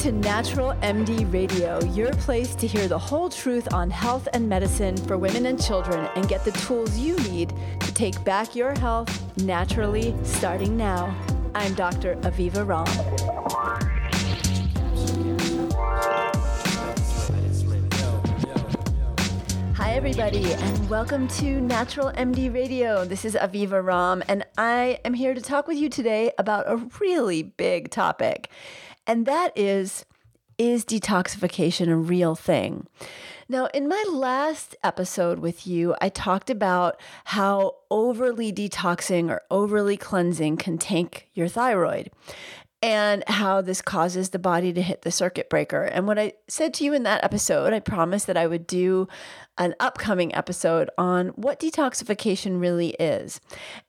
to Natural MD Radio, your place to hear the whole truth on health and medicine for women and children and get the tools you need to take back your health naturally starting now. I'm Dr. Aviva Romm. Hi, everybody, and welcome to Natural MD Radio. This is Aviva Romm, and I am here to talk with you today about a really big topic, and that is is detoxification a real thing? Now, in my last episode with you, I talked about how overly detoxing or overly cleansing can tank your thyroid and how this causes the body to hit the circuit breaker. And what I said to you in that episode, I promised that I would do an upcoming episode on what detoxification really is.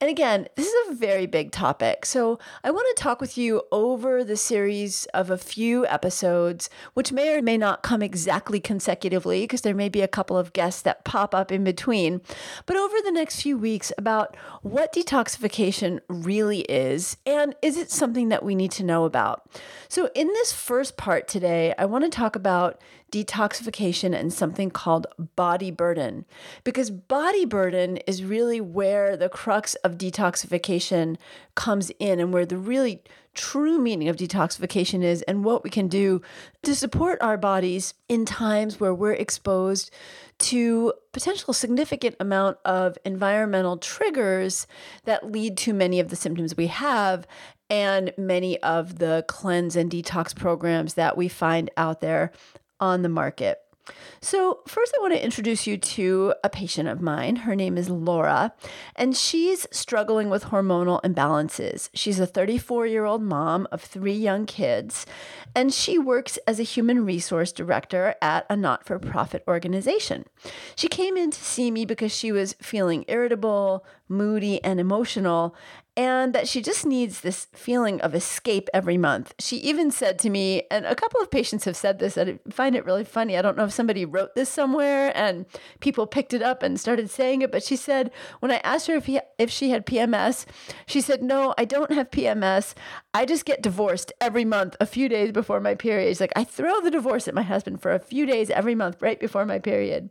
And again, this is a very big topic. So I want to talk with you over the series of a few episodes, which may or may not come exactly consecutively because there may be a couple of guests that pop up in between. But over the next few weeks, about what detoxification really is and is it something that we need to know about. So, in this first part today, I want to talk about detoxification and something called body burden. Because body burden is really where the crux of detoxification comes in and where the really true meaning of detoxification is and what we can do to support our bodies in times where we're exposed to potential significant amount of environmental triggers that lead to many of the symptoms we have and many of the cleanse and detox programs that we find out there on the market. So, first, I want to introduce you to a patient of mine. Her name is Laura, and she's struggling with hormonal imbalances. She's a 34 year old mom of three young kids, and she works as a human resource director at a not for profit organization. She came in to see me because she was feeling irritable, moody, and emotional, and that she just needs this feeling of escape every month. She even said to me, and a couple of patients have said this, I find it really funny. I don't know if somebody wrote this somewhere and people picked it up and started saying it, but she said, when I asked her if, he, if she had PMS, she said, No, I don't have PMS. I just get divorced every month a few days before my period. She's like, I throw the divorce at my husband for a few days every month right before my period.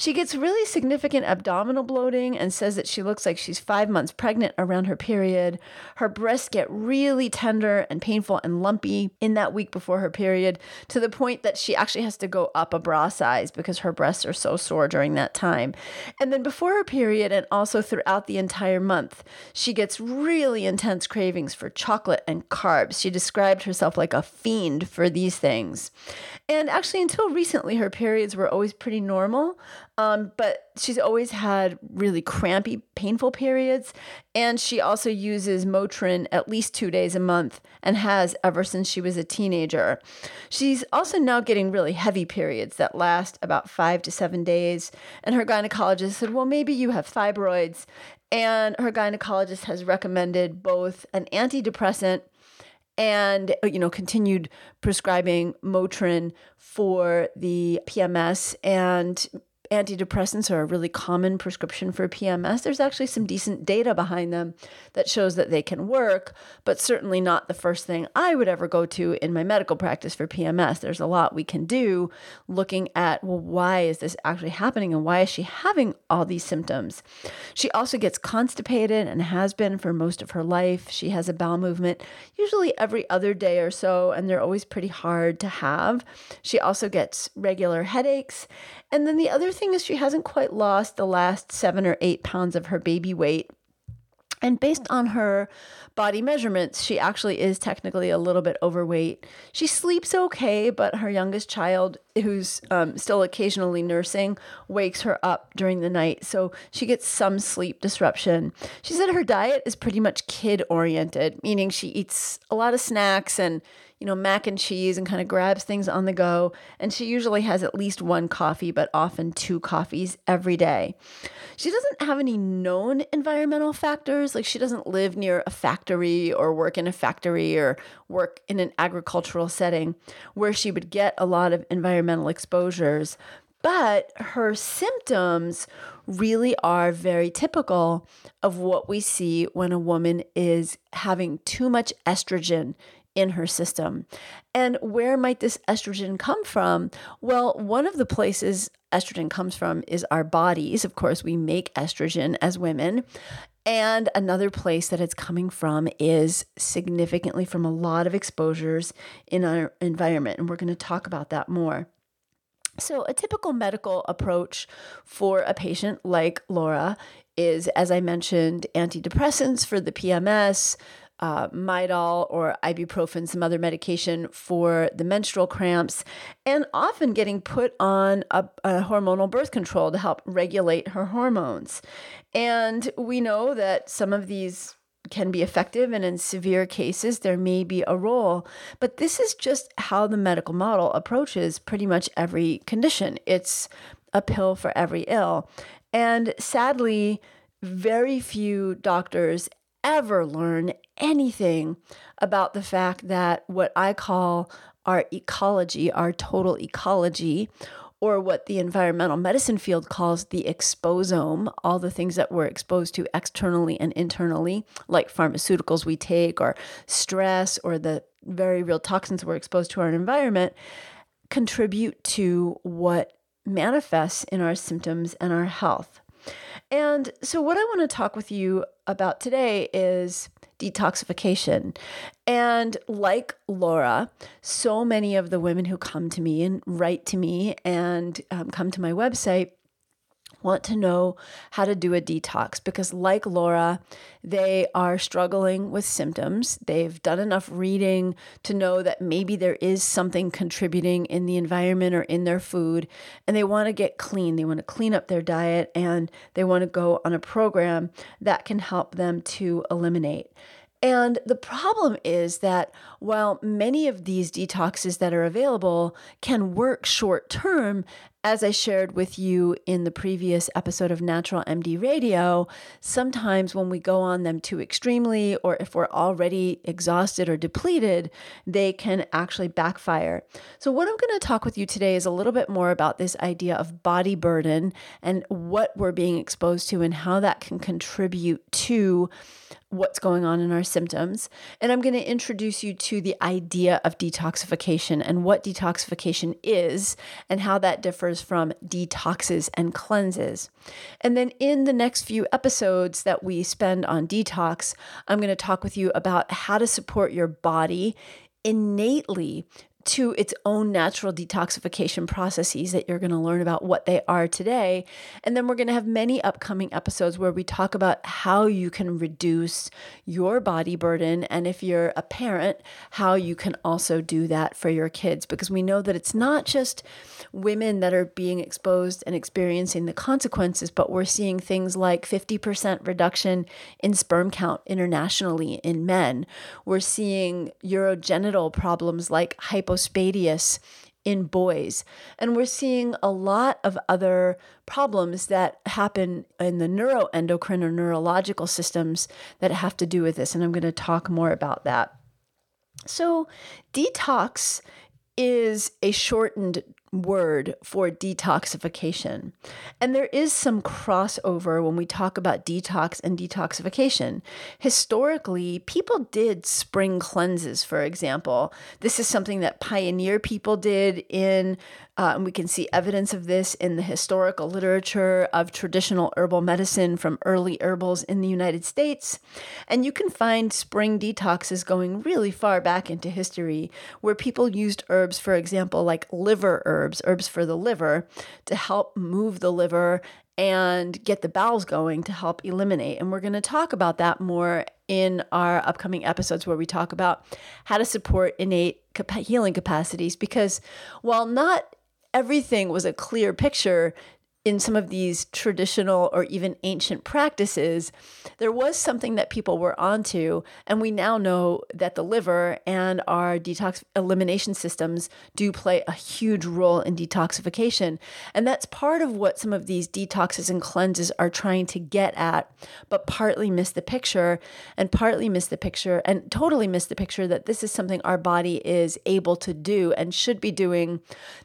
She gets really significant abdominal bloating and says that she looks like she's five months pregnant around her period. Her breasts get really tender and painful and lumpy in that week before her period to the point that she actually has to go up a bra size because her breasts are so sore during that time. And then before her period and also throughout the entire month, she gets really intense cravings for chocolate and carbs. She described herself like a fiend for these things. And actually, until recently, her periods were always pretty normal. Um, but she's always had really crampy, painful periods. And she also uses Motrin at least two days a month and has ever since she was a teenager. She's also now getting really heavy periods that last about five to seven days. And her gynecologist said, Well, maybe you have fibroids. And her gynecologist has recommended both an antidepressant and you know continued prescribing Motrin for the PMS and antidepressants are a really common prescription for PMS, there's actually some decent data behind them that shows that they can work, but certainly not the first thing I would ever go to in my medical practice for PMS. There's a lot we can do looking at, well, why is this actually happening and why is she having all these symptoms? She also gets constipated and has been for most of her life. She has a bowel movement usually every other day or so, and they're always pretty hard to have. She also gets regular headaches. And then the other thing is she hasn't quite lost the last seven or eight pounds of her baby weight. And based on her body measurements, she actually is technically a little bit overweight. She sleeps okay, but her youngest child, who's um, still occasionally nursing, wakes her up during the night. So she gets some sleep disruption. She said her diet is pretty much kid oriented, meaning she eats a lot of snacks and you know, mac and cheese and kind of grabs things on the go. And she usually has at least one coffee, but often two coffees every day. She doesn't have any known environmental factors. Like she doesn't live near a factory or work in a factory or work in an agricultural setting where she would get a lot of environmental exposures. But her symptoms really are very typical of what we see when a woman is having too much estrogen in her system. And where might this estrogen come from? Well, one of the places estrogen comes from is our bodies. Of course, we make estrogen as women. And another place that it's coming from is significantly from a lot of exposures in our environment. And we're going to talk about that more. So, a typical medical approach for a patient like Laura is, as I mentioned, antidepressants for the PMS, uh, Midol or ibuprofen, some other medication for the menstrual cramps, and often getting put on a, a, hormonal birth control to help regulate her hormones. And we know that some of these can be effective, and in severe cases, there may be a role. But this is just how the medical model approaches pretty much every condition. It's a pill for every ill. And sadly, very few doctors ever learn anything about the fact that what I call our ecology, our total ecology, or what the environmental medicine field calls the exposome, all the things that we're exposed to externally and internally, like pharmaceuticals we take, or stress, or the very real toxins we're exposed to our environment, contribute to what manifests in our symptoms and our health. And so, what I want to talk with you about today is detoxification. And like Laura, so many of the women who come to me and write to me and um, come to my website want to know how to do a detox because, like Laura, they are struggling with symptoms. They've done enough reading to know that maybe there is something contributing in the environment or in their food, and they want to get clean. They want to clean up their diet and they want to go on a program that can help them to eliminate. And the problem is that while many of these detoxes that are available can work short term, as I shared with you in the previous episode of Natural MD Radio, sometimes when we go on them too extremely, or if we're already exhausted or depleted, they can actually backfire. So, what I'm going to talk with you today is a little bit more about this idea of body burden and what we're being exposed to and how that can contribute to what's going on in our symptoms. And I'm going to introduce you to the idea of detoxification and what detoxification is and how that differs from detoxes and cleanses. And then in the next few episodes that we spend on detox, I'm going to talk with you about how to support your body innately to its own natural detoxification processes that you're going to learn about what they are today. And then we're going to have many upcoming episodes where we talk about how you can reduce your body burden. And if you're a parent, how you can also do that for your kids. Because we know that it's not just women that are being exposed and experiencing the consequences, but we're seeing things like 50% reduction in sperm count internationally in men. We're seeing urogenital problems like hypo hypospadias in boys. And we're seeing a lot of other problems that happen in the neuroendocrine or neurological systems that have to do with this. And I'm going to talk more about that. So, detox is a shortened word for detoxification. And there is some crossover when we talk about detox and detoxification. Historically, people did spring cleanses, for example. This is something that pioneer people did in uh, and we can see evidence of this in the historical literature of traditional herbal medicine from early herbals in the United States. And you can find spring detoxes going really far back into history, where people used herbs, for example, like liver herbs, herbs for the liver, to help move the liver and get the bowels going to help eliminate. And we're going to talk about that more in our upcoming episodes where we talk about how to support innate healing capacities because while not everything was a clear picture in some of these traditional or even ancient practices, there was something that people were onto. And we now know that the liver and our detox elimination systems do play a huge role in detoxification. And that's part of what some of these detoxes and cleanses are trying to get at, but partly miss the picture and partly miss the picture and totally miss the picture that this is something our body is able to do and should be doing,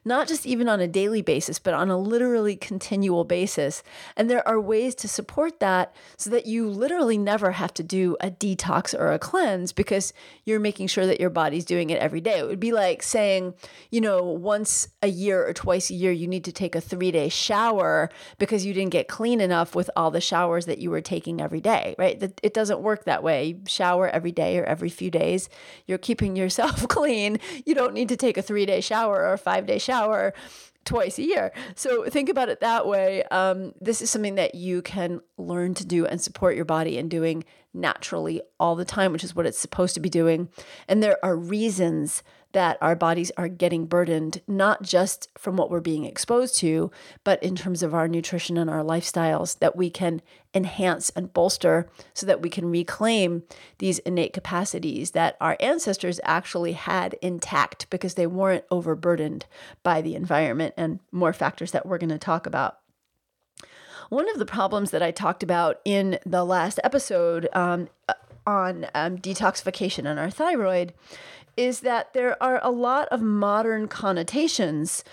not just even on a daily basis, but on a literally continuous continual basis. And there are ways to support that so that you literally never have to do a detox or a cleanse because you're making sure that your body's doing it every day. It would be like saying, you know, once a year or twice a year, you need to take a three day shower because you didn't get clean enough with all the showers that you were taking every day, right? It doesn't work that way. You shower every day or every few days. You're keeping yourself clean. You don't need to take a three day shower or a five day shower twice a year. So think about it that way. Um, this is something that you can learn to do and support your body in doing naturally all the time, which is what it's supposed to be doing. And there are reasons that our bodies are getting burdened, not just from what we're being exposed to, but in terms of our nutrition and our lifestyles that we can enhance and bolster so that we can reclaim these innate capacities that our ancestors actually had intact because they weren't overburdened by the environment and more factors that we're going to talk about. One of the problems that I talked about in the last episode um, on um, detoxification and our thyroid is that there are a lot of modern connotations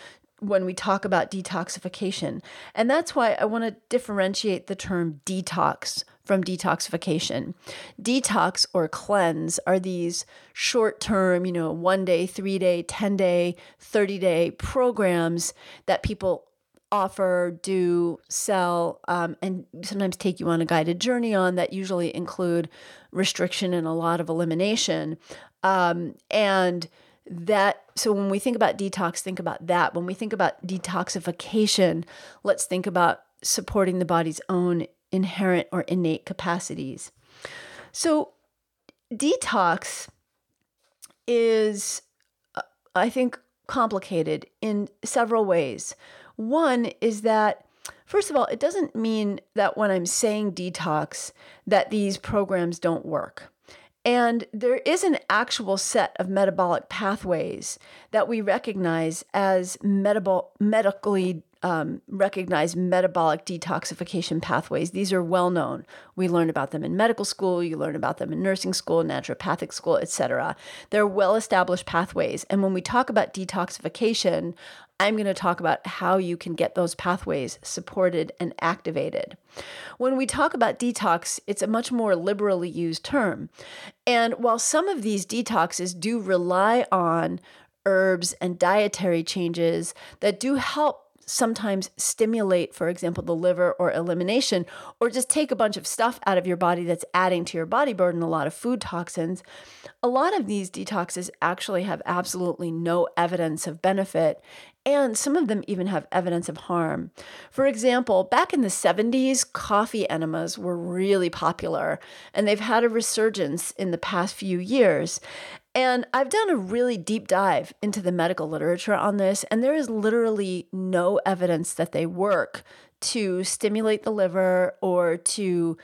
when we talk about detoxification. And that's why I want to differentiate the term detox from detoxification. Detox or cleanse are these short term, you know, one day, three day, 10 day, 30 day programs that people offer, do, sell, um, and sometimes take you on a guided journey on that usually include restriction and a lot of elimination. Um, and that, so when we think about detox, think about that. When we think about detoxification, let's think about supporting the body's own inherent or innate capacities. So, detox is, uh, I think, complicated in several ways. One is that, first of all, it doesn't mean that when I'm saying detox, that these programs don't work. And there is an actual set of metabolic pathways that we recognize as metabol- medically um, recognized metabolic detoxification pathways. These are well known. We learn about them in medical school, you learn about them in nursing school, naturopathic school, etc. They're well established pathways. And when we talk about detoxification, I'm going to talk about how you can get those pathways supported and activated. When we talk about detox, it's a much more liberally used term. And while some of these detoxes do rely on herbs and dietary changes that do help sometimes stimulate, for example, the liver or elimination, or just take a bunch of stuff out of your body that's adding to your body burden, a lot of food toxins. A lot of these detoxes actually have absolutely no evidence of benefit, and some of them even have evidence of harm. For example, back in the 70s, coffee enemas were really popular, and they've had a resurgence in the past few years. And I've done a really deep dive into the medical literature on this, and there is literally no evidence that they work to stimulate the liver or to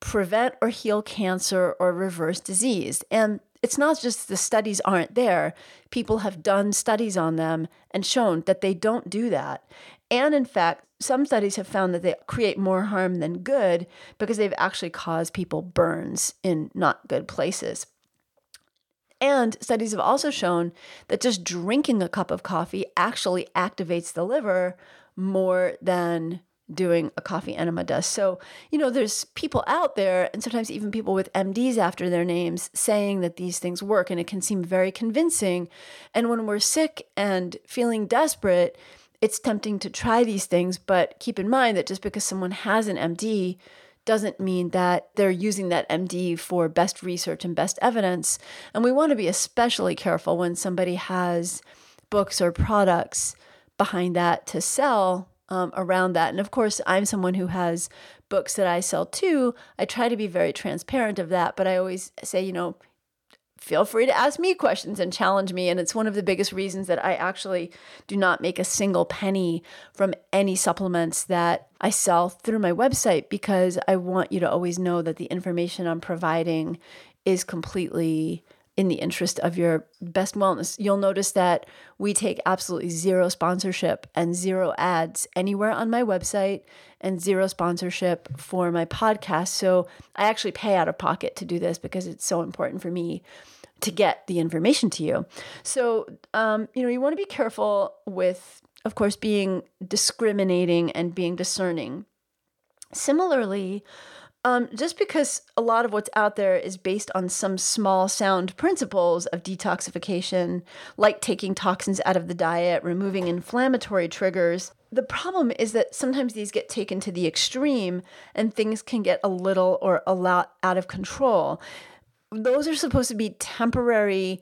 prevent or heal cancer or reverse disease. And it's not just the studies aren't there, people have done studies on them and shown that they don't do that. And in fact, some studies have found that they create more harm than good because they've actually caused people burns in not good places. And studies have also shown that just drinking a cup of coffee actually activates the liver more than doing a coffee enema does. So, you know, there's people out there, and sometimes even people with MDs after their names, saying that these things work, and it can seem very convincing. And when we're sick and feeling desperate, it's tempting to try these things, but keep in mind that just because someone has an MD doesn't mean that they're using that MD for best research and best evidence. And we want to be especially careful when somebody has books or products behind that to sell um, around that. And of course, I'm someone who has books that I sell too. I try to be very transparent of that, but I always say, you know, feel free to ask me questions and challenge me. And it's one of the biggest reasons that I actually do not make a single penny from any supplements that I sell through my website because I want you to always know that the information I'm providing is completely in the interest of your best wellness. You'll notice that we take absolutely zero sponsorship and zero ads anywhere on my website and zero sponsorship for my podcast. So I actually pay out of pocket to do this because it's so important for me to get the information to you. So, um, you know, you want to be careful with of course, being discriminating and being discerning. Similarly, um, just because a lot of what's out there is based on some small sound principles of detoxification, like taking toxins out of the diet, removing inflammatory triggers, the problem is that sometimes these get taken to the extreme and things can get a little or a lot out of control. Those are supposed to be temporary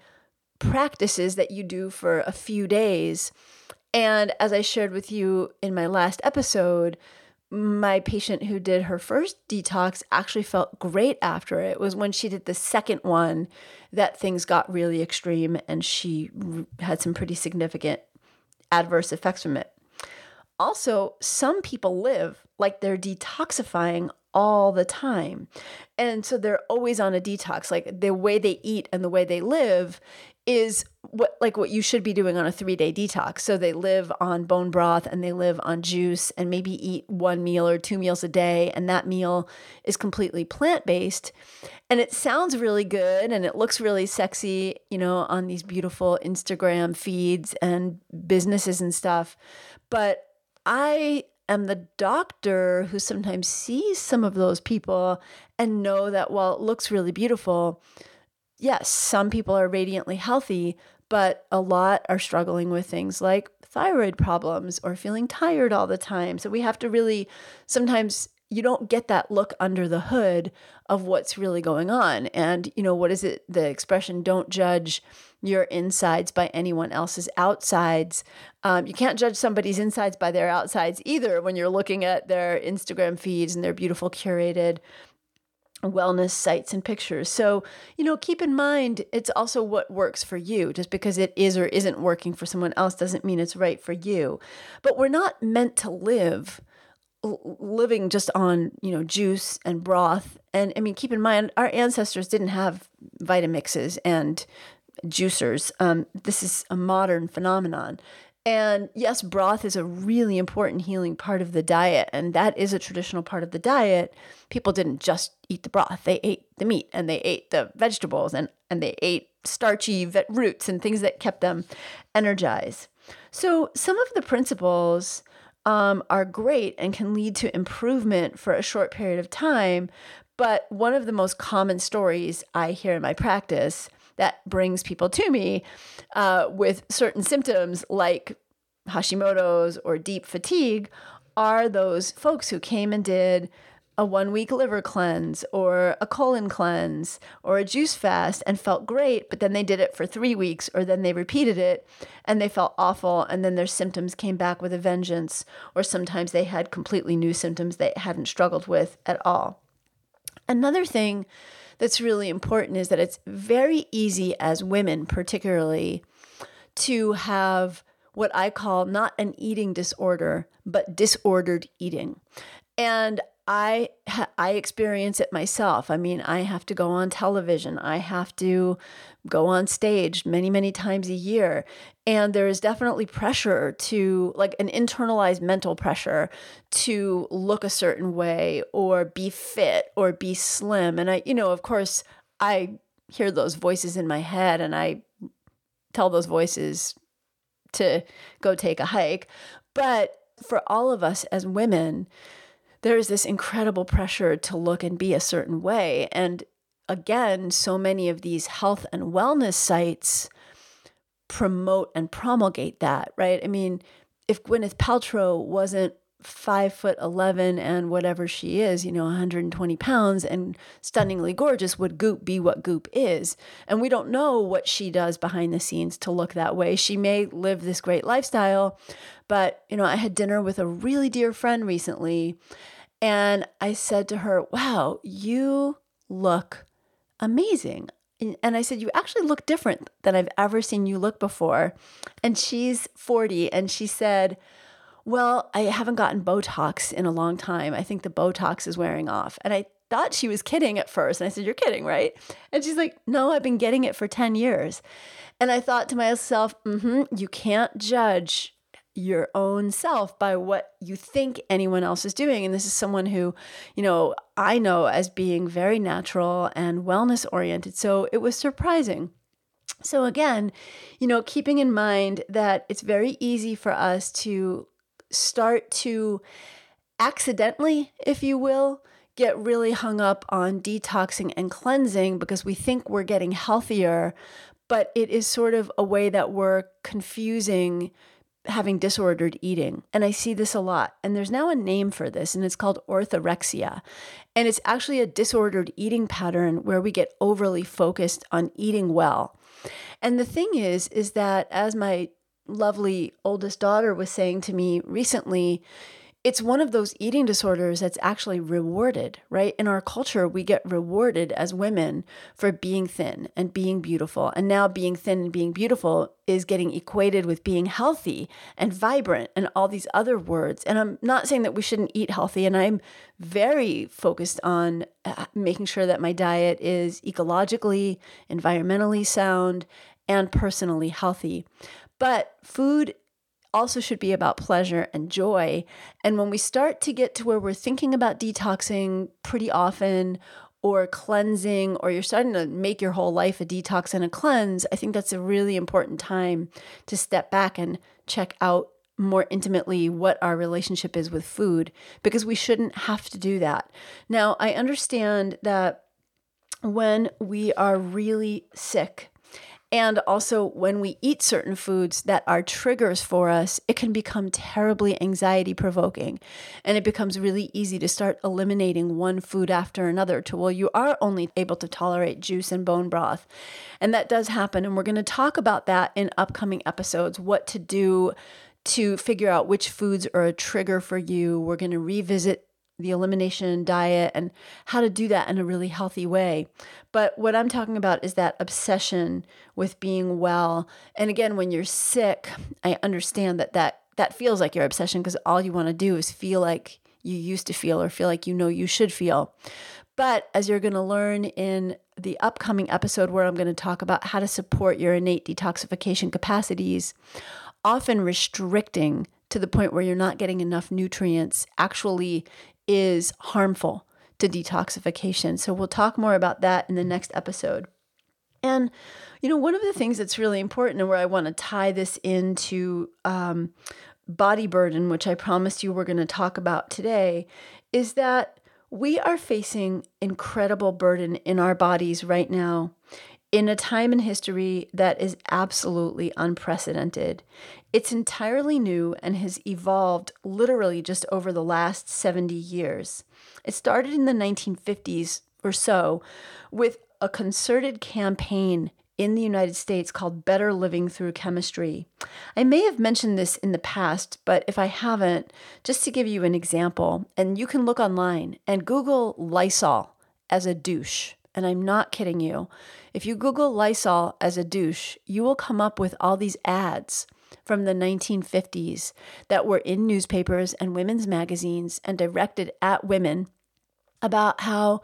practices that you do for a few days. And as I shared with you in my last episode, my patient who did her first detox actually felt great after it. was when she did the second one that things got really extreme and she had some pretty significant adverse effects from it. Also, some people live like they're detoxifying all the time. And so they're always on a detox. Like the way they eat and the way they live is what like what you should be doing on a 3-day detox. So they live on bone broth and they live on juice and maybe eat one meal or two meals a day and that meal is completely plant-based. And it sounds really good and it looks really sexy, you know, on these beautiful Instagram feeds and businesses and stuff. But I am the doctor who sometimes sees some of those people and know that while it looks really beautiful, yes, some people are radiantly healthy, but a lot are struggling with things like thyroid problems or feeling tired all the time. So we have to really sometimes you don't get that look under the hood of what's really going on. And, you know, what is it? The expression, don't judge your insides by anyone else's outsides. Um, you can't judge somebody's insides by their outsides either when you're looking at their Instagram feeds and their beautiful curated wellness sites and pictures. So, you know, keep in mind it's also what works for you. Just because it is or isn't working for someone else doesn't mean it's right for you. But we're not meant to live living just on, you know, juice and broth. And I mean, keep in mind our ancestors didn't have Vitamixes and juicers. Um, this is a modern phenomenon. And yes, broth is a really important healing part of the diet, and that is a traditional part of the diet. People didn't just eat the broth, they ate the meat and they ate the vegetables and, and they ate starchy roots and things that kept them energized. So, some of the principles um, are great and can lead to improvement for a short period of time. But one of the most common stories I hear in my practice that brings people to me uh, with certain symptoms like Hashimoto's or deep fatigue are those folks who came and did a one week liver cleanse or a colon cleanse or a juice fast and felt great, but then they did it for three weeks or then they repeated it and they felt awful and then their symptoms came back with a vengeance or sometimes they had completely new symptoms they hadn't struggled with at all. Another thing that's really important is that it's very easy as women, particularly, to have what I call not an eating disorder, but disordered eating. And I I experience it myself. I mean, I have to go on television. I have to go on stage many many times a year, and there is definitely pressure to like an internalized mental pressure to look a certain way or be fit or be slim. And I, you know, of course, I hear those voices in my head and I tell those voices to go take a hike. But for all of us as women, there is this incredible pressure to look and be a certain way. And again, so many of these health and wellness sites promote and promulgate that, right? I mean, if Gwyneth Paltrow wasn't five foot 11 and whatever she is, you know, 120 pounds and stunningly gorgeous, would Goop be what Goop is? And we don't know what she does behind the scenes to look that way. She may live this great lifestyle, but, you know, I had dinner with a really dear friend recently and I said to her, Wow, you look amazing. And I said, You actually look different than I've ever seen you look before. And she's 40 and she said, Well, I haven't gotten Botox in a long time. I think the Botox is wearing off. And I thought she was kidding at first. And I said, You're kidding, right? And she's like, No, I've been getting it for 10 years. And I thought to myself, mm-hmm, you can't judge your own self by what you think anyone else is doing. And this is someone who, you know, I know as being very natural and wellness oriented. So it was surprising. So, again, you know, keeping in mind that it's very easy for us to start to accidentally, if you will, get really hung up on detoxing and cleansing because we think we're getting healthier, but it is sort of a way that we're confusing having disordered eating. And I see this a lot. And there's now a name for this, and it's called orthorexia. And it's actually a disordered eating pattern where we get overly focused on eating well. And the thing is, is that as my lovely oldest daughter was saying to me recently, it's one of those eating disorders that's actually rewarded, right? In our culture, we get rewarded as women for being thin and being beautiful. And now being thin and being beautiful is getting equated with being healthy and vibrant and all these other words. And I'm not saying that we shouldn't eat healthy. And I'm very focused on uh, making sure that my diet is ecologically, environmentally sound, and personally healthy. But food also should be about pleasure and joy. And when we start to get to where we're thinking about detoxing pretty often or cleansing, or you're starting to make your whole life a detox and a cleanse, I think that's a really important time to step back and check out more intimately what our relationship is with food because we shouldn't have to do that. Now, I understand that when we are really sick, and also, when we eat certain foods that are triggers for us, it can become terribly anxiety provoking. And it becomes really easy to start eliminating one food after another to, well, you are only able to tolerate juice and bone broth. And that does happen. And we're going to talk about that in upcoming episodes what to do to figure out which foods are a trigger for you. We're going to revisit the elimination diet and how to do that in a really healthy way. But what I'm talking about is that obsession with being well. And again, when you're sick, I understand that that, that feels like your obsession because all you want to do is feel like you used to feel or feel like you know you should feel. But as you're going to learn in the upcoming episode, where I'm going to talk about how to support your innate detoxification capacities, often restricting to the point where you're not getting enough nutrients actually is harmful to detoxification. So we'll talk more about that in the next episode. And, you know, one of the things that's really important and where I want to tie this into um, body burden, which I promised you we're going to talk about today, is that we are facing incredible burden in our bodies right now in a time in history that is absolutely unprecedented. It's entirely new and has evolved literally just over the last 70 years. It started in the 1950s or so with a concerted campaign in the United States called Better Living Through Chemistry. I may have mentioned this in the past, but if I haven't, just to give you an example, and you can look online and Google Lysol as a douche. And I'm not kidding you. If you Google Lysol as a douche, you will come up with all these ads from the 1950s that were in newspapers and women's magazines and directed at women about how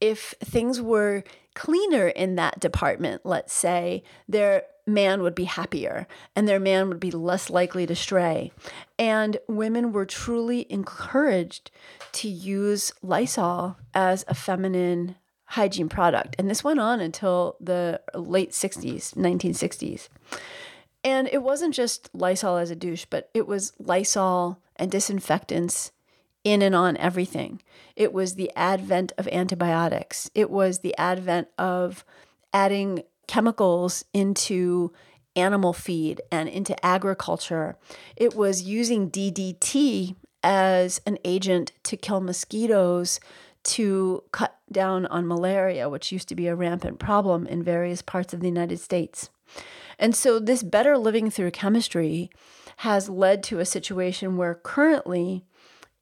if things were cleaner in that department, let's say, their man would be happier and their man would be less likely to stray. And women were truly encouraged to use Lysol as a feminine hygiene product. And this went on until the late 60s, 1960s. And it wasn't just Lysol as a douche, but it was Lysol and disinfectants in and on everything. It was the advent of antibiotics. It was the advent of adding chemicals into animal feed and into agriculture. It was using DDT as an agent to kill mosquitoes to cut down on malaria, which used to be a rampant problem in various parts of the United States. And so, this better living through chemistry has led to a situation where currently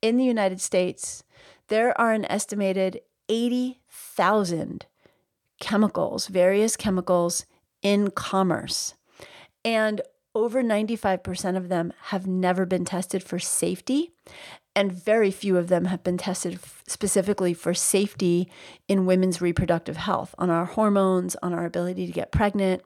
in the United States, there are an estimated 80,000 chemicals, various chemicals in commerce. And over 95% of them have never been tested for safety, and very few of them have been tested specifically for safety in women's reproductive health, on our hormones, on our ability to get pregnant,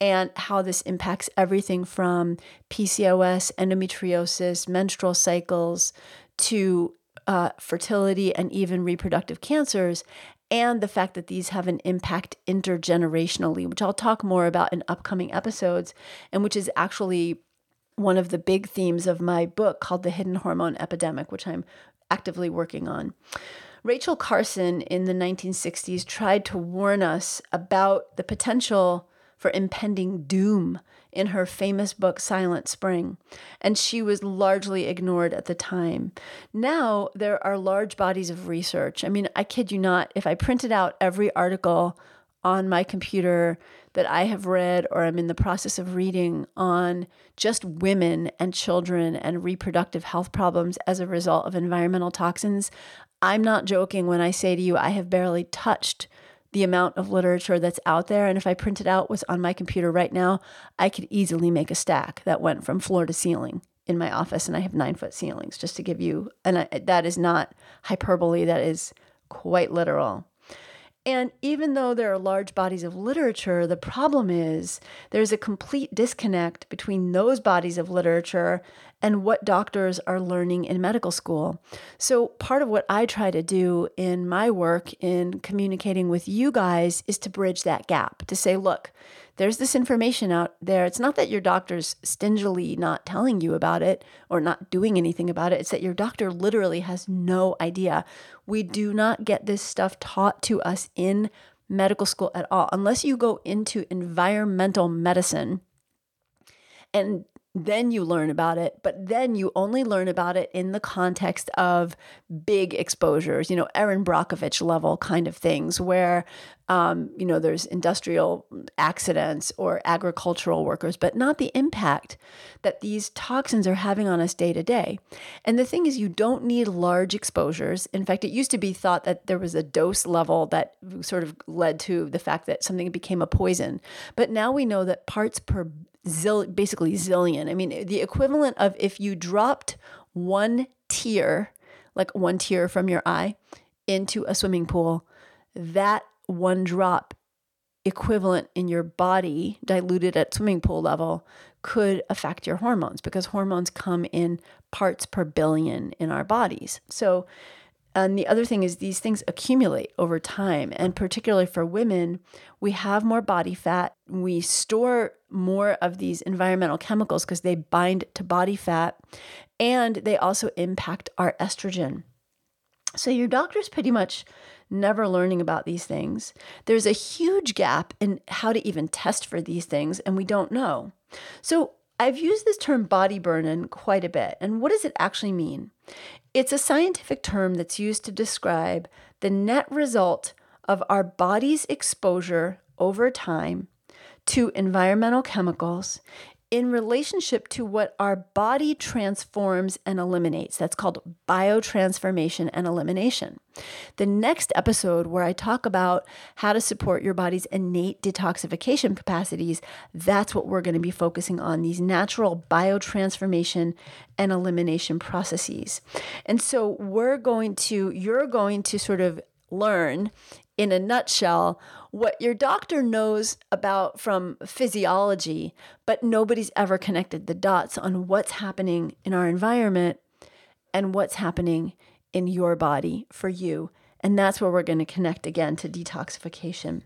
and how this impacts everything from PCOS, endometriosis, menstrual cycles to uh, fertility and even reproductive cancers. And the fact that these have an impact intergenerationally, which I'll talk more about in upcoming episodes, and which is actually one of the big themes of my book called The Hidden Hormone Epidemic, which I'm actively working on. Rachel Carson in the 1960s tried to warn us about the potential for impending doom in her famous book Silent Spring, and she was largely ignored at the time. Now there are large bodies of research. I mean, I kid you not, if I printed out every article on my computer that I have read or I'm in the process of reading on just women and children and reproductive health problems as a result of environmental toxins, I'm not joking when I say to you, I have barely touched the amount of literature that's out there. And if I printed out what's on my computer right now, I could easily make a stack that went from floor to ceiling in my office. And I have nine foot ceilings, just to give you, and I, that is not hyperbole, that is quite literal. And even though there are large bodies of literature, the problem is there's a complete disconnect between those bodies of literature and what doctors are learning in medical school. So, part of what I try to do in my work in communicating with you guys is to bridge that gap to say, look, there's this information out there. It's not that your doctor's stingily not telling you about it or not doing anything about it. It's that your doctor literally has no idea. We do not get this stuff taught to us in medical school at all, unless you go into environmental medicine and then you learn about it, but then you only learn about it in the context of big exposures, you know, Erin Brockovich level kind of things where, um, you know, there's industrial accidents or agricultural workers, but not the impact that these toxins are having on us day to day. And the thing is, you don't need large exposures. In fact, it used to be thought that there was a dose level that sort of led to the fact that something became a poison. But now we know that parts per zill, basically zillion. I mean, the equivalent of if you dropped one tear, like one tear from your eye, into a swimming pool, that one drop equivalent in your body, diluted at swimming pool level, could affect your hormones because hormones come in parts per billion in our bodies. So and the other thing is, these things accumulate over time. And particularly for women, we have more body fat. We store more of these environmental chemicals because they bind to body fat and they also impact our estrogen. So your doctor's pretty much never learning about these things. There's a huge gap in how to even test for these things, and we don't know. So I've used this term body burden quite a bit. And what does it actually mean? It's a scientific term that's used to describe the net result of our body's exposure over time to environmental chemicals in relationship to what our body transforms and eliminates. That's called biotransformation and elimination. The next episode, where I talk about how to support your body's innate detoxification capacities, that's what we're going to be focusing on these natural biotransformation and elimination processes. And so, we're going to, you're going to sort of learn in a nutshell what your doctor knows about from physiology, but nobody's ever connected the dots on what's happening in our environment and what's happening in your body for you. And that's where we're going to connect again to detoxification.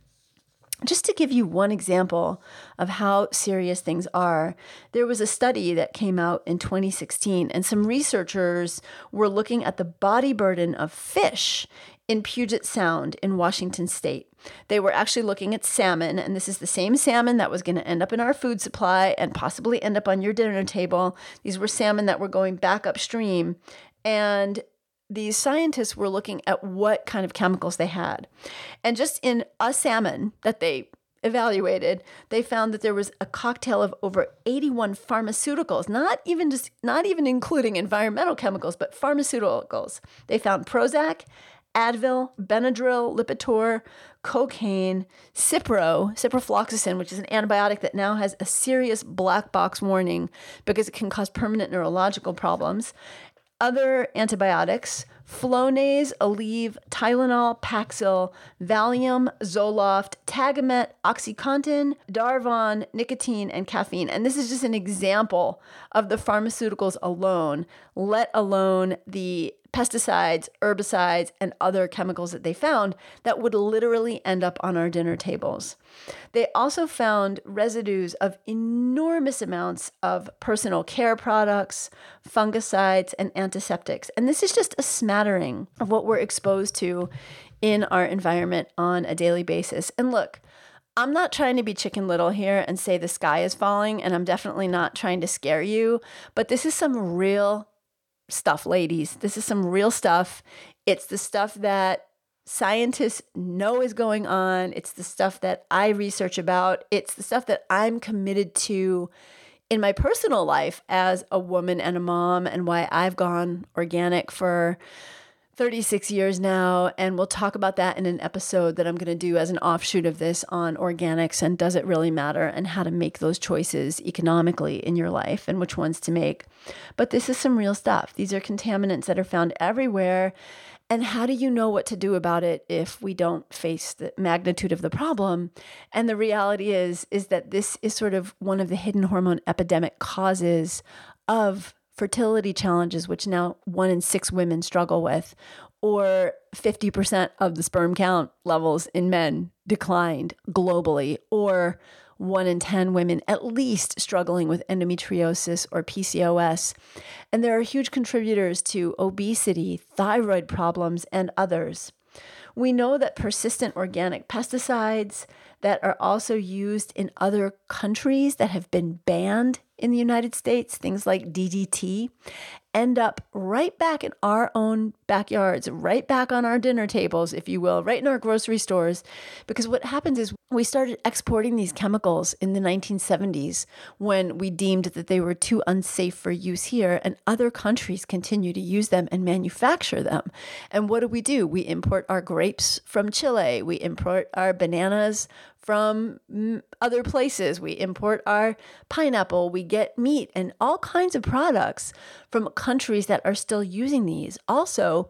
Just to give you one example of how serious things are, there was a study that came out in 2016, and some researchers were looking at the body burden of fish in Puget Sound in Washington state. They were actually looking at salmon, and this is the same salmon that was going to end up in our food supply and possibly end up on your dinner table. These were salmon that were going back upstream. And these scientists were looking at what kind of chemicals they had. And just in a salmon that they evaluated, they found that there was a cocktail of over 81 pharmaceuticals, not even just not even including environmental chemicals, but pharmaceuticals. They found Prozac, Advil, Benadryl, Lipitor, cocaine, Cipro, ciprofloxacin, which is an antibiotic that now has a serious black box warning because it can cause permanent neurological problems. Other antibiotics, Flonase, Aleve, Tylenol, Paxil, Valium, Zoloft, Tagamet, OxyContin, Darvon, nicotine, and caffeine. And this is just an example of the pharmaceuticals alone, let alone the pesticides, herbicides, and other chemicals that they found that would literally end up on our dinner tables. They also found residues of enormous amounts of personal care products, fungicides, and antiseptics. And this is just a smattering of what we're exposed to in our environment on a daily basis. And look, I'm not trying to be chicken little here and say the sky is falling, and I'm definitely not trying to scare you, but this is some real stuff, ladies. This is some real stuff. It's the stuff that scientists know is going on. It's the stuff that I research about. It's the stuff that I'm committed to in my personal life as a woman and a mom, and why I've gone organic for 36 years now, and we'll talk about that in an episode that I'm going to do as an offshoot of this on organics and does it really matter and how to make those choices economically in your life and which ones to make. But this is some real stuff. These are contaminants that are found everywhere. And how do you know what to do about it if we don't face the magnitude of the problem? And the reality is is that this is sort of one of the hidden hormone epidemic causes of fertility challenges, which now one in six women struggle with, or 50% of the sperm count levels in men declined globally, or one in 10 women at least struggling with endometriosis or PCOS. And there are huge contributors to obesity, thyroid problems, and others. We know that persistent organic pesticides that are also used in other countries that have been banned in the United States, things like DDT, end up right back in our own backyards, right back on our dinner tables, if you will, right in our grocery stores. Because what happens is we started exporting these chemicals in the 1970s when we deemed that they were too unsafe for use here, and other countries continue to use them and manufacture them. And what do we do? We import our grapes from Chile, we import our bananas from mm, other places. We import our pineapple, we get meat and all kinds of products from countries that are still using these. Also,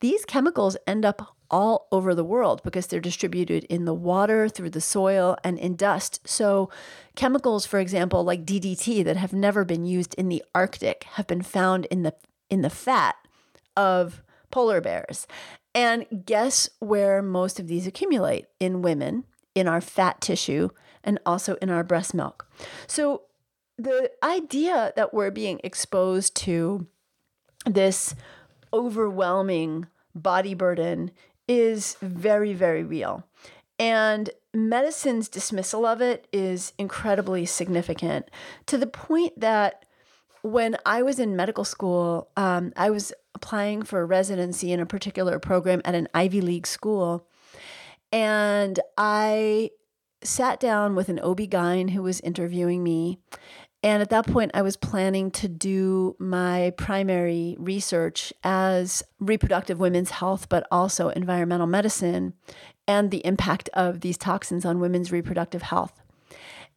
these chemicals end up all over the world because they're distributed in the water, through the soil, and in dust. So, chemicals, for example, like DDT that have never been used in the Arctic have been found in the in the fat of polar bears. And guess where most of these accumulate? In women in our fat tissue and also in our breast milk. So the idea that we're being exposed to this overwhelming body burden is very, very real. And medicine's dismissal of it is incredibly significant to the point that when I was in medical school, um, I was applying for a residency in a particular program at an Ivy League school. And I sat down with an OB-GYN who was interviewing me. And at that point, I was planning to do my primary research as reproductive women's health, but also environmental medicine and the impact of these toxins on women's reproductive health.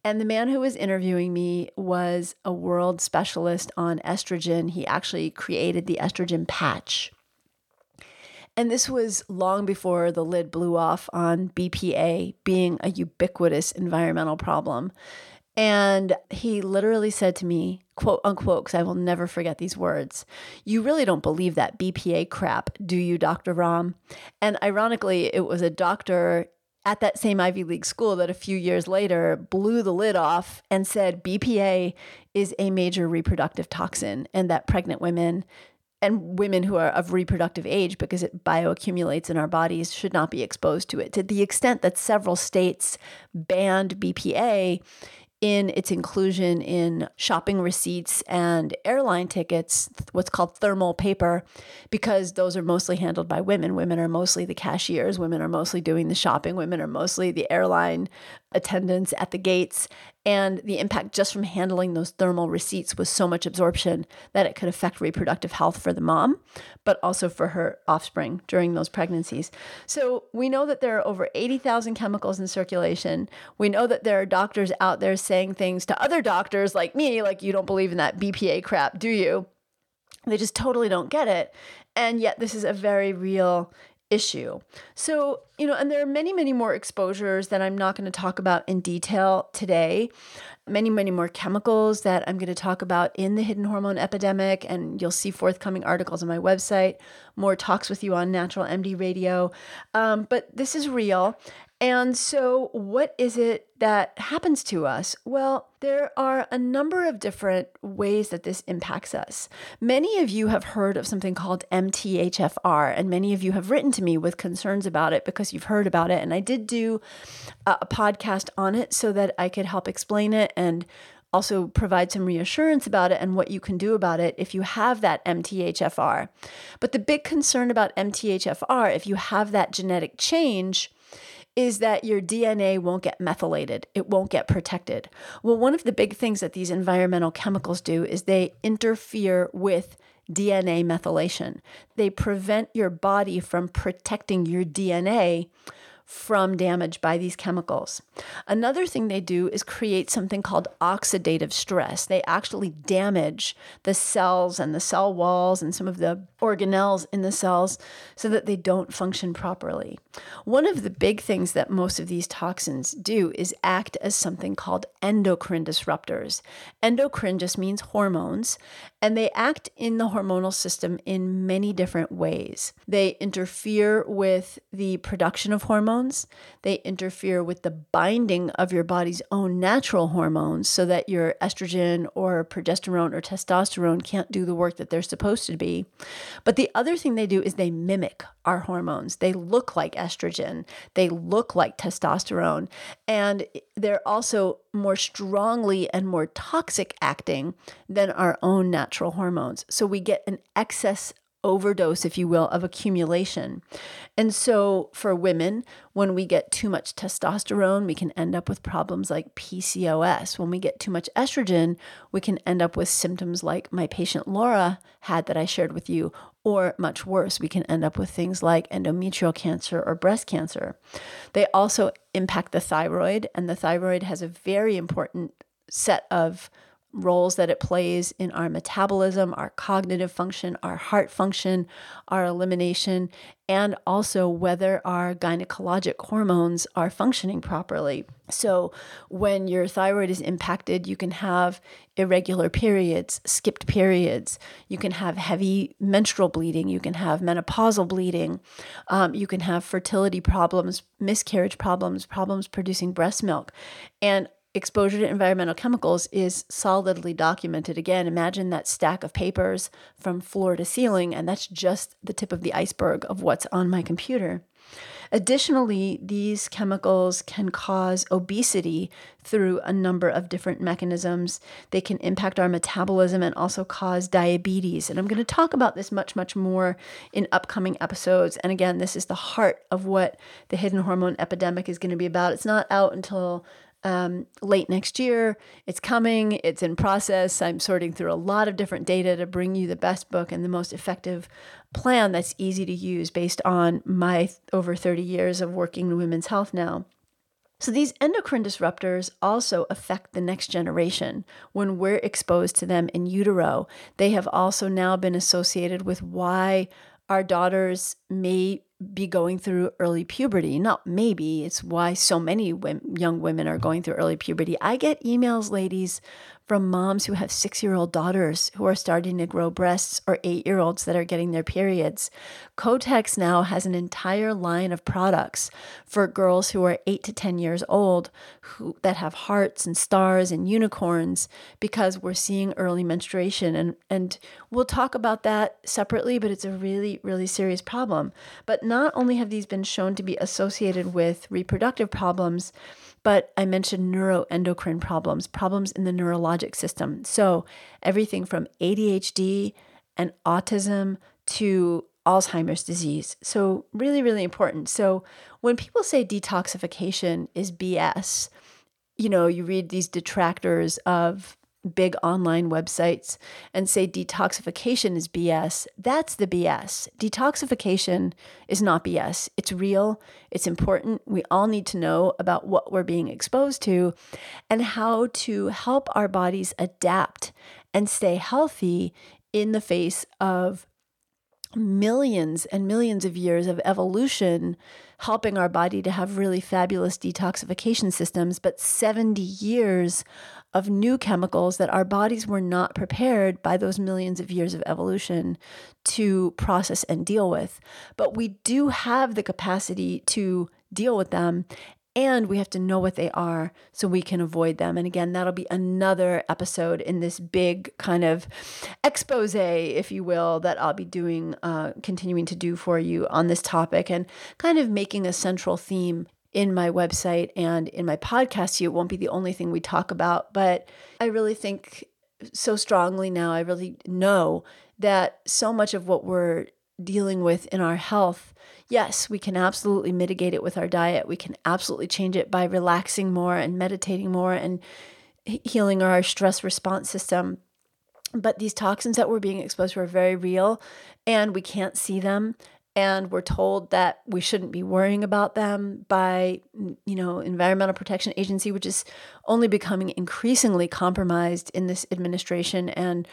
And the man who was interviewing me was a world specialist on estrogen. He actually created the estrogen patch. And this was long before the lid blew off on BPA being a ubiquitous environmental problem. And he literally said to me, quote unquote, because I will never forget these words, You really don't believe that BPA crap, do you, Dr. Romm? And ironically, it was a doctor at that same Ivy League school that a few years later blew the lid off and said BPA is a major reproductive toxin and that pregnant women and women who are of reproductive age because it bioaccumulates in our bodies should not be exposed to it. To the extent that several states banned BPA, in its inclusion in shopping receipts and airline tickets, what's called thermal paper, because those are mostly handled by women. Women are mostly the cashiers, women are mostly doing the shopping, women are mostly the airline attendants at the gates. And the impact just from handling those thermal receipts was so much absorption that it could affect reproductive health for the mom, but also for her offspring during those pregnancies. So we know that there are over 80,000 chemicals in circulation. We know that there are doctors out there saying things to other doctors like me, like, you don't believe in that BPA crap, do you? They just totally don't get it. And yet, this is a very real issue. So, you know, and there are many, many more exposures that I'm not going to talk about in detail today. Many, many more chemicals that I'm going to talk about in the hidden hormone epidemic. And you'll see forthcoming articles on my website, more talks with you on Natural MD Radio. Um, but this is real. And so, what is it that happens to us? Well, there are a number of different ways that this impacts us. Many of you have heard of something called MTHFR, and many of you have written to me with concerns about it because you've heard about it. And I did do a podcast on it so that I could help explain it and also provide some reassurance about it and what you can do about it if you have that MTHFR. But the big concern about MTHFR, if you have that genetic change, is that your DNA won't get methylated, it won't get protected. Well, one of the big things that these environmental chemicals do is they interfere with DNA methylation. They prevent your body from protecting your DNA from damage by these chemicals. Another thing they do is create something called oxidative stress. They actually damage the cells and the cell walls and some of the organelles in the cells so that they don't function properly. One of the big things that most of these toxins do is act as something called endocrine disruptors. Endocrine just means hormones, and they act in the hormonal system in many different ways. They interfere with the production of hormones, they interfere with the binding of your body's own natural hormones so that your estrogen or progesterone or testosterone can't do the work that they're supposed to be. But the other thing they do is they mimic our hormones. They look like estrogen, they look like testosterone, and they're also more strongly and more toxic acting than our own natural hormones. So we get an excess overdose, if you will, of accumulation. And so for women, when we get too much testosterone, we can end up with problems like PCOS. When we get too much estrogen, we can end up with symptoms like my patient Laura had that I shared with you, or much worse, we can end up with things like endometrial cancer or breast cancer. They also impact the thyroid, and the thyroid has a very important set of roles that it plays in our metabolism, our cognitive function, our heart function, our elimination, and also whether our gynecologic hormones are functioning properly. So, when your thyroid is impacted, you can have irregular periods, skipped periods, you can have heavy menstrual bleeding, you can have menopausal bleeding, um, you can have fertility problems, miscarriage problems, problems producing breast milk. And exposure to environmental chemicals is solidly documented. Again, imagine that stack of papers from floor to ceiling, and that's just the tip of the iceberg of what's on my computer. Additionally, these chemicals can cause obesity through a number of different mechanisms. They can impact our metabolism and also cause diabetes. And I'm going to talk about this much, much more in upcoming episodes. And again, this is the heart of what the hidden hormone epidemic is going to be about. It's not out until um, late next year. It's coming, it's in process. I'm sorting through a lot of different data to bring you the best book and the most effective plan that's easy to use based on my over 30 years of working in women's health now. So, these endocrine disruptors also affect the next generation. When we're exposed to them in utero, they have also now been associated with why our daughters may be going through early puberty. Not maybe, it's why so many young women are going through early puberty. I get emails, ladies, from moms who have six year old daughters who are starting to grow breasts or eight year olds that are getting their periods. Kotex now has an entire line of products for girls who are eight to 10 years old who, that have hearts and stars and unicorns because we're seeing early menstruation. And, and we'll talk about that separately, but it's a really, really serious problem. But not only have these been shown to be associated with reproductive problems, but I mentioned neuroendocrine problems, problems in the neurologic system. So, everything from ADHD and autism to Alzheimer's disease. So, really, really important. So, when people say detoxification is BS, you know, you read these detractors of big online websites and say detoxification is BS, that's the BS. Detoxification is not BS. It's real, it's important. We all need to know about what we're being exposed to and how to help our bodies adapt and stay healthy in the face of millions and millions of years of evolution helping our body to have really fabulous detoxification systems, but 70 years of new chemicals that our bodies were not prepared by those millions of years of evolution to process and deal with. But we do have the capacity to deal with them and we have to know what they are so we can avoid them. And again, that'll be another episode in this big kind of expose, if you will, that I'll be doing, uh, continuing to do for you on this topic and kind of making a central theme in my website and in my podcast. It won't be the only thing we talk about, but I really think so strongly now, I really know that so much of what we're dealing with in our health, yes, we can absolutely mitigate it with our diet. We can absolutely change it by relaxing more and meditating more and healing our stress response system. But these toxins that we're being exposed to are very real and we can't see them and we're told that we shouldn't be worrying about them by you know environmental protection agency which is only becoming increasingly compromised in this administration and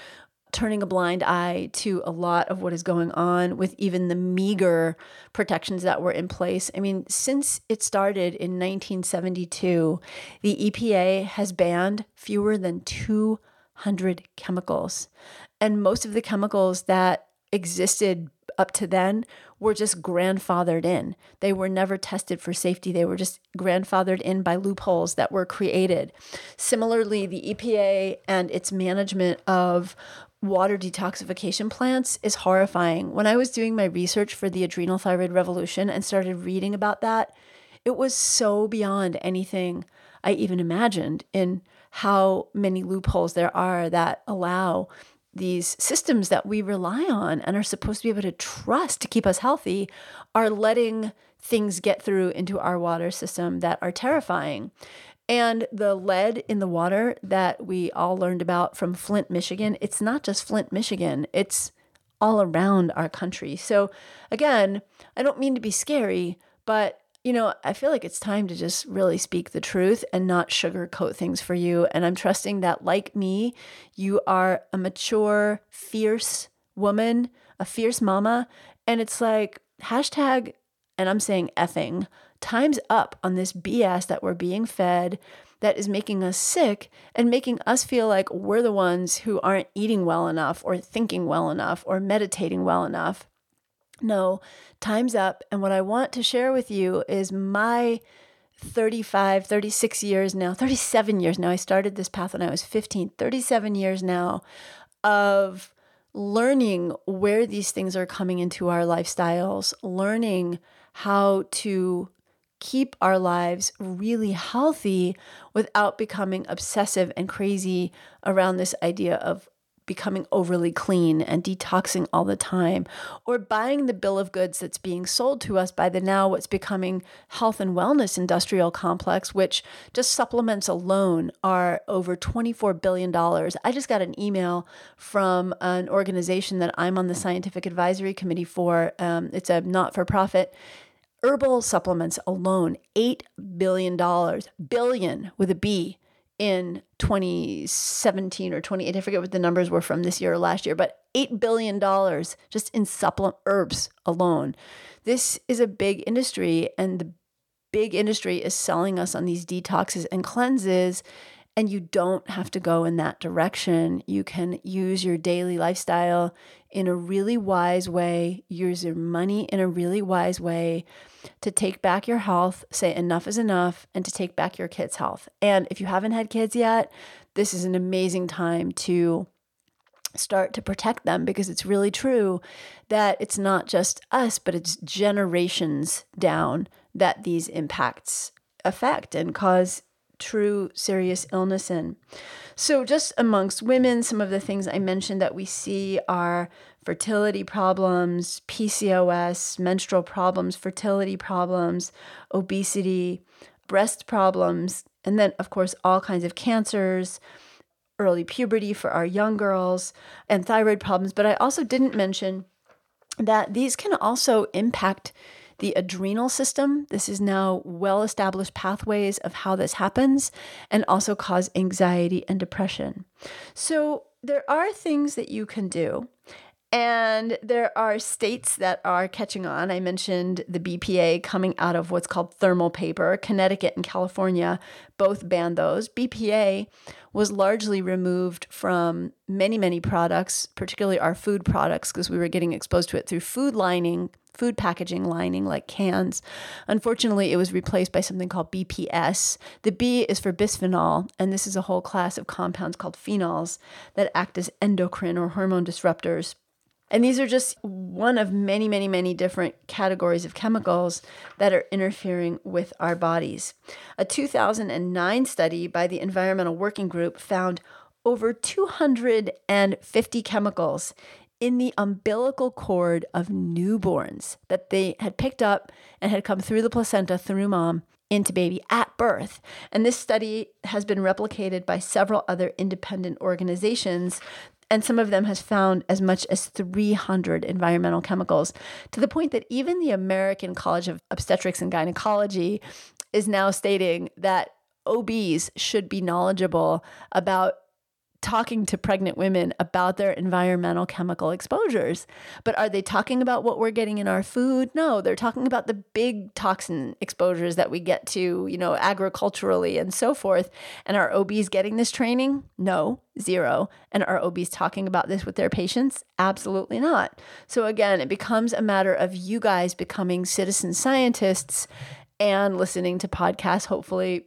turning a blind eye to a lot of what is going on with even the meager protections that were in place. I mean, since it started in 1972, the EPA has banned fewer than 200 chemicals. And most of the chemicals that existed up to then were just grandfathered in. They were never tested for safety. They were just grandfathered in by loopholes that were created. Similarly, the EPA and its management of water detoxification plants is horrifying. When I was doing my research for the adrenal thyroid revolution and started reading about that, it was so beyond anything I even imagined in how many loopholes there are that allow these systems that we rely on and are supposed to be able to trust to keep us healthy are letting things get through into our water system that are terrifying. And the lead in the water that we all learned about from Flint, Michigan, it's not just Flint, Michigan, it's all around our country. So, again, I don't mean to be scary, but you know, I feel like it's time to just really speak the truth and not sugarcoat things for you. And I'm trusting that, like me, you are a mature, fierce woman, a fierce mama. And it's like, hashtag, and I'm saying effing, time's up on this BS that we're being fed that is making us sick and making us feel like we're the ones who aren't eating well enough or thinking well enough or meditating well enough. No, time's up. And what I want to share with you is my 35, 36 years now, 37 years now. I started this path when I was 15, 37 years now of learning where these things are coming into our lifestyles, learning how to keep our lives really healthy without becoming obsessive and crazy around this idea of becoming overly clean and detoxing all the time, or buying the bill of goods that's being sold to us by the now what's becoming health and wellness industrial complex, which just supplements alone are over $24 billion. I just got an email from an organization that I'm on the scientific advisory committee for. Um, it's a not for profit herbal supplements alone, $8 billion, billion with a B in 2017 or 28. I forget what the numbers were from this year or last year, but $8 billion just in supplement herbs alone. This is a big industry, and the big industry is selling us on these detoxes and cleanses and you don't have to go in that direction. You can use your daily lifestyle in a really wise way, use your money in a really wise way to take back your health, say enough is enough, and to take back your kids' health. And if you haven't had kids yet, this is an amazing time to start to protect them because it's really true that it's not just us, but it's generations down that these impacts affect and cause true serious illness in. So, just amongst women, some of the things I mentioned that we see are fertility problems, PCOS, menstrual problems, fertility problems, obesity, breast problems, and then, of course, all kinds of cancers, early puberty for our young girls, and thyroid problems. But I also didn't mention that these can also impact the adrenal system. This is now well established pathways of how this happens and also cause anxiety and depression. So, there are things that you can do. And there are states that are catching on. I mentioned the BPA coming out of what's called thermal paper. Connecticut and California both banned those. BPA was largely removed from many, many products, particularly our food products, because we were getting exposed to it through food lining, food packaging lining like cans. Unfortunately, it was replaced by something called BPS. The B is for bisphenol, and this is a whole class of compounds called phenols that act as endocrine or hormone disruptors. And these are just one of many, many, many different categories of chemicals that are interfering with our bodies. A 2009 study by the Environmental Working Group found over 250 chemicals in the umbilical cord of newborns that they had picked up and had come through the placenta through mom into baby at birth. And this study has been replicated by several other independent organizations and some of them has found as much as 300 environmental chemicals to the point that even the American College of Obstetrics and Gynecology is now stating that OBs should be knowledgeable about talking to pregnant women about their environmental chemical exposures. But are they talking about what we're getting in our food? No, they're talking about the big toxin exposures that we get to, you know, agriculturally and so forth. And are OBs getting this training? No, zero. And are OBs talking about this with their patients? Absolutely not. So again, it becomes a matter of you guys becoming citizen scientists and listening to podcasts, hopefully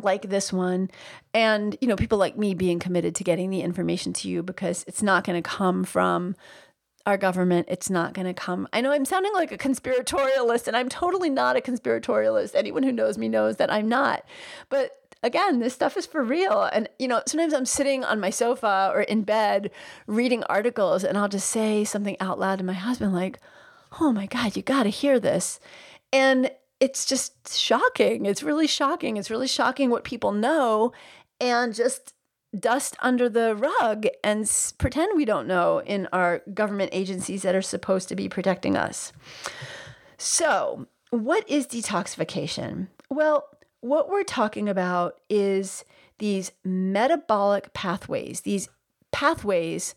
like this one. And you know people like me being committed to getting the information to you because it's not going to come from our government. It's not going to come i know i'm sounding like a conspiratorialist and i'm totally not a conspiratorialist. Anyone who knows me knows that i'm not. But again this stuff is for real. And you know sometimes i'm sitting on my sofa or in bed reading articles and i'll just say something out loud to my husband like oh my god you got to hear this. And it's just shocking. It's really shocking. It's really shocking what people know and just dust under the rug and pretend we don't know in our government agencies that are supposed to be protecting us. So, what is detoxification? Well, what we're talking about is these metabolic pathways, these pathways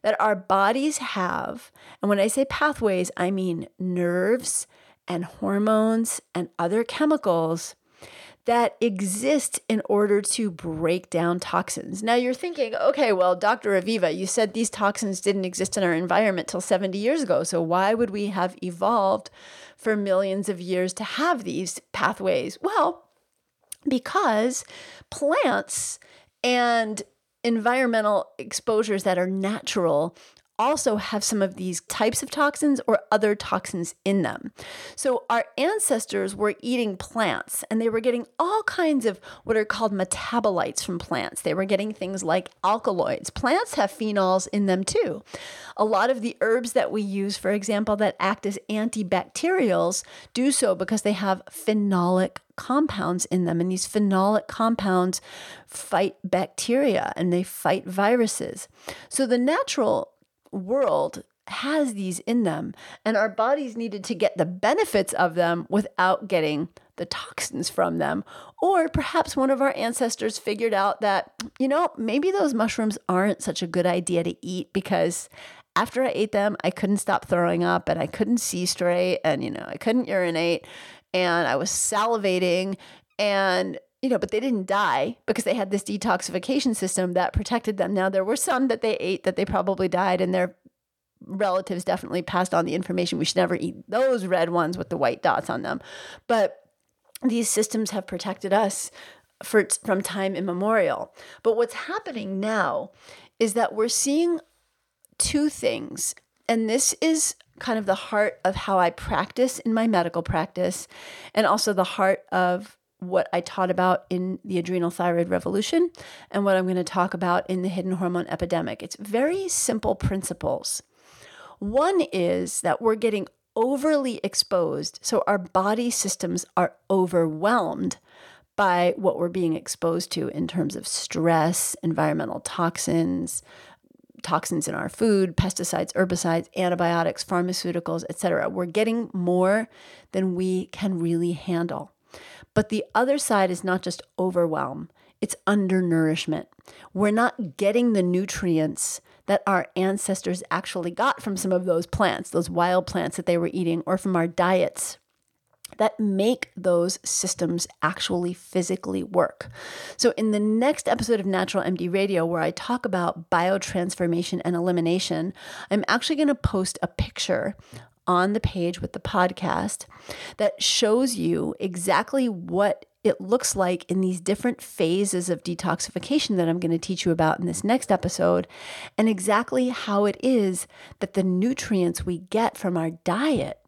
that our bodies have. And when I say pathways, I mean nerves, and hormones and other chemicals that exist in order to break down toxins. Now you're thinking, okay, well, Dr. Aviva, you said these toxins didn't exist in our environment till 70 years ago. So why would we have evolved for millions of years to have these pathways? Well, because plants and environmental exposures that are natural also have some of these types of toxins or other toxins in them. So our ancestors were eating plants and they were getting all kinds of what are called metabolites from plants. They were getting things like alkaloids. Plants have phenols in them too. A lot of the herbs that we use, for example, that act as antibacterials, do so because they have phenolic compounds in them. And these phenolic compounds fight bacteria and they fight viruses. So the natural world has these in them, and our bodies needed to get the benefits of them without getting the toxins from them. Or perhaps one of our ancestors figured out that, you know, maybe those mushrooms aren't such a good idea to eat because after I ate them, I couldn't stop throwing up and I couldn't see straight and, you know, I couldn't urinate and I was salivating and you know, but they didn't die because they had this detoxification system that protected them. Now, there were some that they ate that they probably died, and their relatives definitely passed on the information. We should never eat those red ones with the white dots on them. But these systems have protected us for, from time immemorial. But what's happening now is that we're seeing two things. And this is kind of the heart of how I practice in my medical practice, and also the heart of what I taught about in the adrenal thyroid revolution and what I'm going to talk about in the hidden hormone epidemic. It's very simple principles. One is that we're getting overly exposed, so our body systems are overwhelmed by what we're being exposed to in terms of stress, environmental toxins, toxins in our food, pesticides, herbicides, antibiotics, pharmaceuticals, etc. We're getting more than we can really handle. But the other side is not just overwhelm, it's undernourishment. We're not getting the nutrients that our ancestors actually got from some of those plants, those wild plants that they were eating, or from our diets that make those systems actually physically work. So, in the next episode of Natural MD Radio, where I talk about biotransformation and elimination, I'm actually going to post a picture on the page with the podcast that shows you exactly what it looks like in these different phases of detoxification that I'm going to teach you about in this next episode, and exactly how it is that the nutrients we get from our diet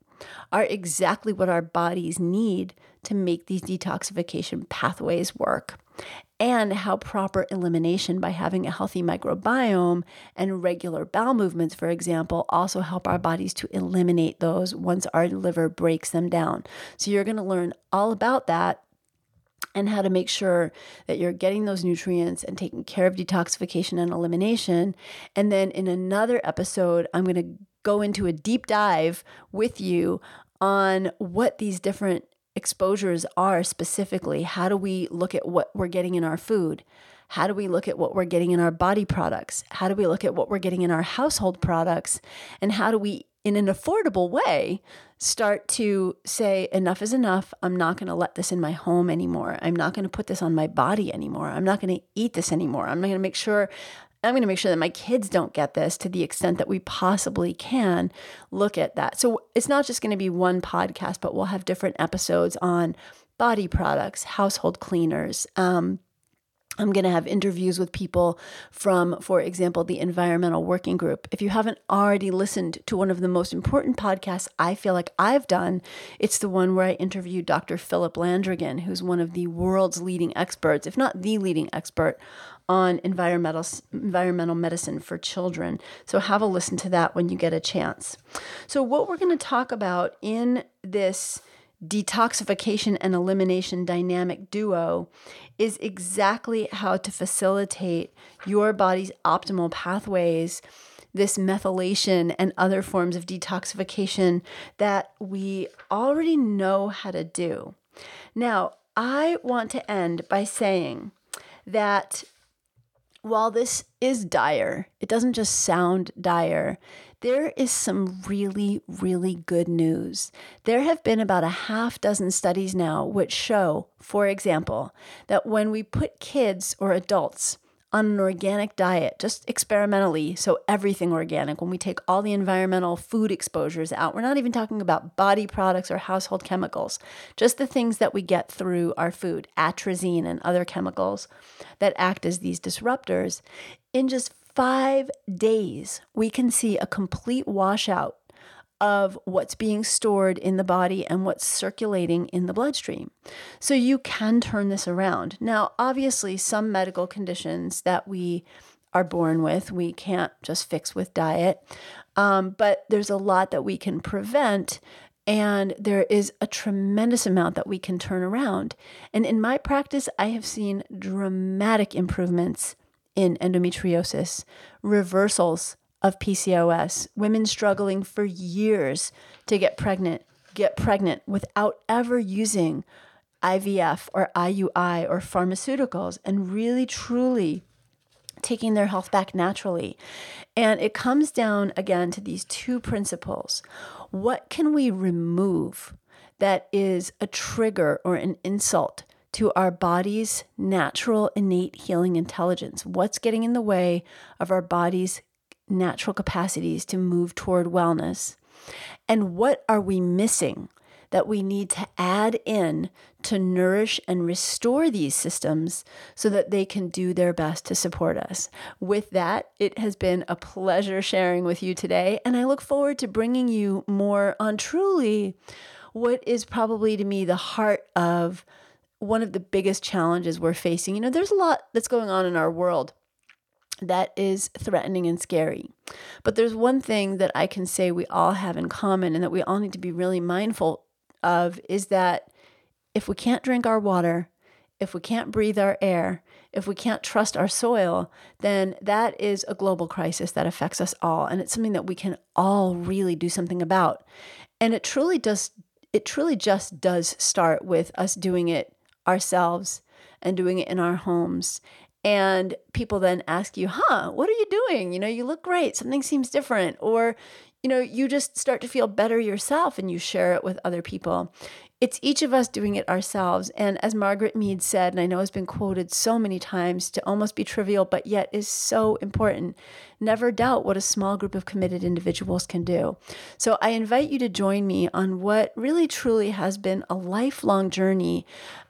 are exactly what our bodies need to make these detoxification pathways work. And how proper elimination by having a healthy microbiome and regular bowel movements, for example, also help our bodies to eliminate those once our liver breaks them down. So, you're going to learn all about that and how to make sure that you're getting those nutrients and taking care of detoxification and elimination. And then in another episode, I'm going to go into a deep dive with you on what these different exposures are specifically. How do we look at what we're getting in our food? How do we look at what we're getting in our body products? How do we look at what we're getting in our household products? And how do we, in an affordable way, start to say, enough is enough. I'm not going to let this in my home anymore. I'm not going to put this on my body anymore. I'm not going to eat this anymore. I'm not going to make sure. I'm going to make sure that my kids don't get this to the extent that we possibly can look at that. So it's not just going to be one podcast, but we'll have different episodes on body products, household cleaners, um, I'm going to have interviews with people from, for example, the Environmental Working Group. If you haven't already listened to one of the most important podcasts I feel like I've done, it's the one where I interviewed Dr. Philip Landrigan, who's one of the world's leading experts, if not the leading expert, on environmental environmental medicine for children. So have a listen to that when you get a chance. So what we're going to talk about in this detoxification and elimination dynamic duo is exactly how to facilitate your body's optimal pathways, this methylation and other forms of detoxification that we already know how to do. Now, I want to end by saying that while this is dire, it doesn't just sound dire there is some really, really good news. There have been about a half dozen studies now which show, for example, that when we put kids or adults on an organic diet, just experimentally, so everything organic, when we take all the environmental food exposures out, we're not even talking about body products or household chemicals, just the things that we get through our food, atrazine and other chemicals that act as these disruptors. In just five days, we can see a complete washout of what's being stored in the body and what's circulating in the bloodstream. So you can turn this around. Now, obviously, some medical conditions that we are born with, we can't just fix with diet. Um, but there's a lot that we can prevent and there is a tremendous amount that we can turn around. And in my practice, I have seen dramatic improvements in endometriosis, reversals of PCOS, women struggling for years to get pregnant, get pregnant without ever using IVF or IUI or pharmaceuticals and really truly taking their health back naturally. And it comes down again to these two principles. What can we remove that is a trigger or an insult to our body's natural innate healing intelligence. What's getting in the way of our body's natural capacities to move toward wellness? And what are we missing that we need to add in to nourish and restore these systems so that they can do their best to support us? With that, it has been a pleasure sharing with you today, and I look forward to bringing you more on truly what is probably to me the heart of one of the biggest challenges we're facing. You know, there's a lot that's going on in our world that is threatening and scary. But there's one thing that I can say we all have in common and that we all need to be really mindful of is that if we can't drink our water, if we can't breathe our air, if we can't trust our soil, then that is a global crisis that affects us all. And it's something that we can all really do something about. And it truly does, it truly just does start with us doing it ourselves and doing it in our homes And people then ask you, huh, what are you doing? You know, you look great. Something seems different. Or, you know, you just start to feel better yourself and you share it with other people. It's each of us doing it ourselves. And as Margaret Mead said, and I know has been quoted so many times to almost be trivial, but yet is so important, never doubt what a small group of committed individuals can do. So I invite you to join me on what really truly has been a lifelong journey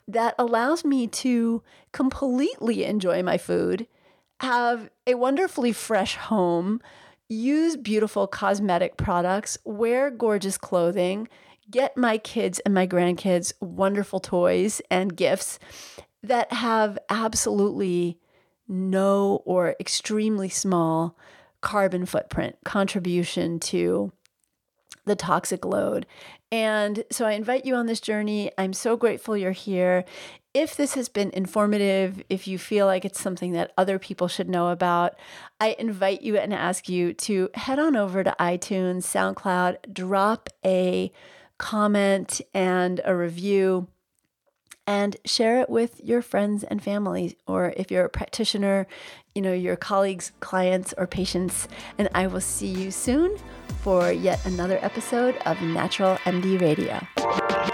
that allows me to completely enjoy my food, have a wonderfully fresh home, use beautiful cosmetic products, wear gorgeous clothing, get my kids and my grandkids wonderful toys and gifts that have absolutely no or extremely small carbon footprint contribution to the toxic load. And so I invite you on this journey. I'm so grateful you're here. If this has been informative, if you feel like it's something that other people should know about, I invite you and ask you to head on over to iTunes, SoundCloud, drop a comment and a review and share it with your friends and family. Or if you're a practitioner you know your colleagues clients or patients. And i will see you soon for yet another episode of natural md radio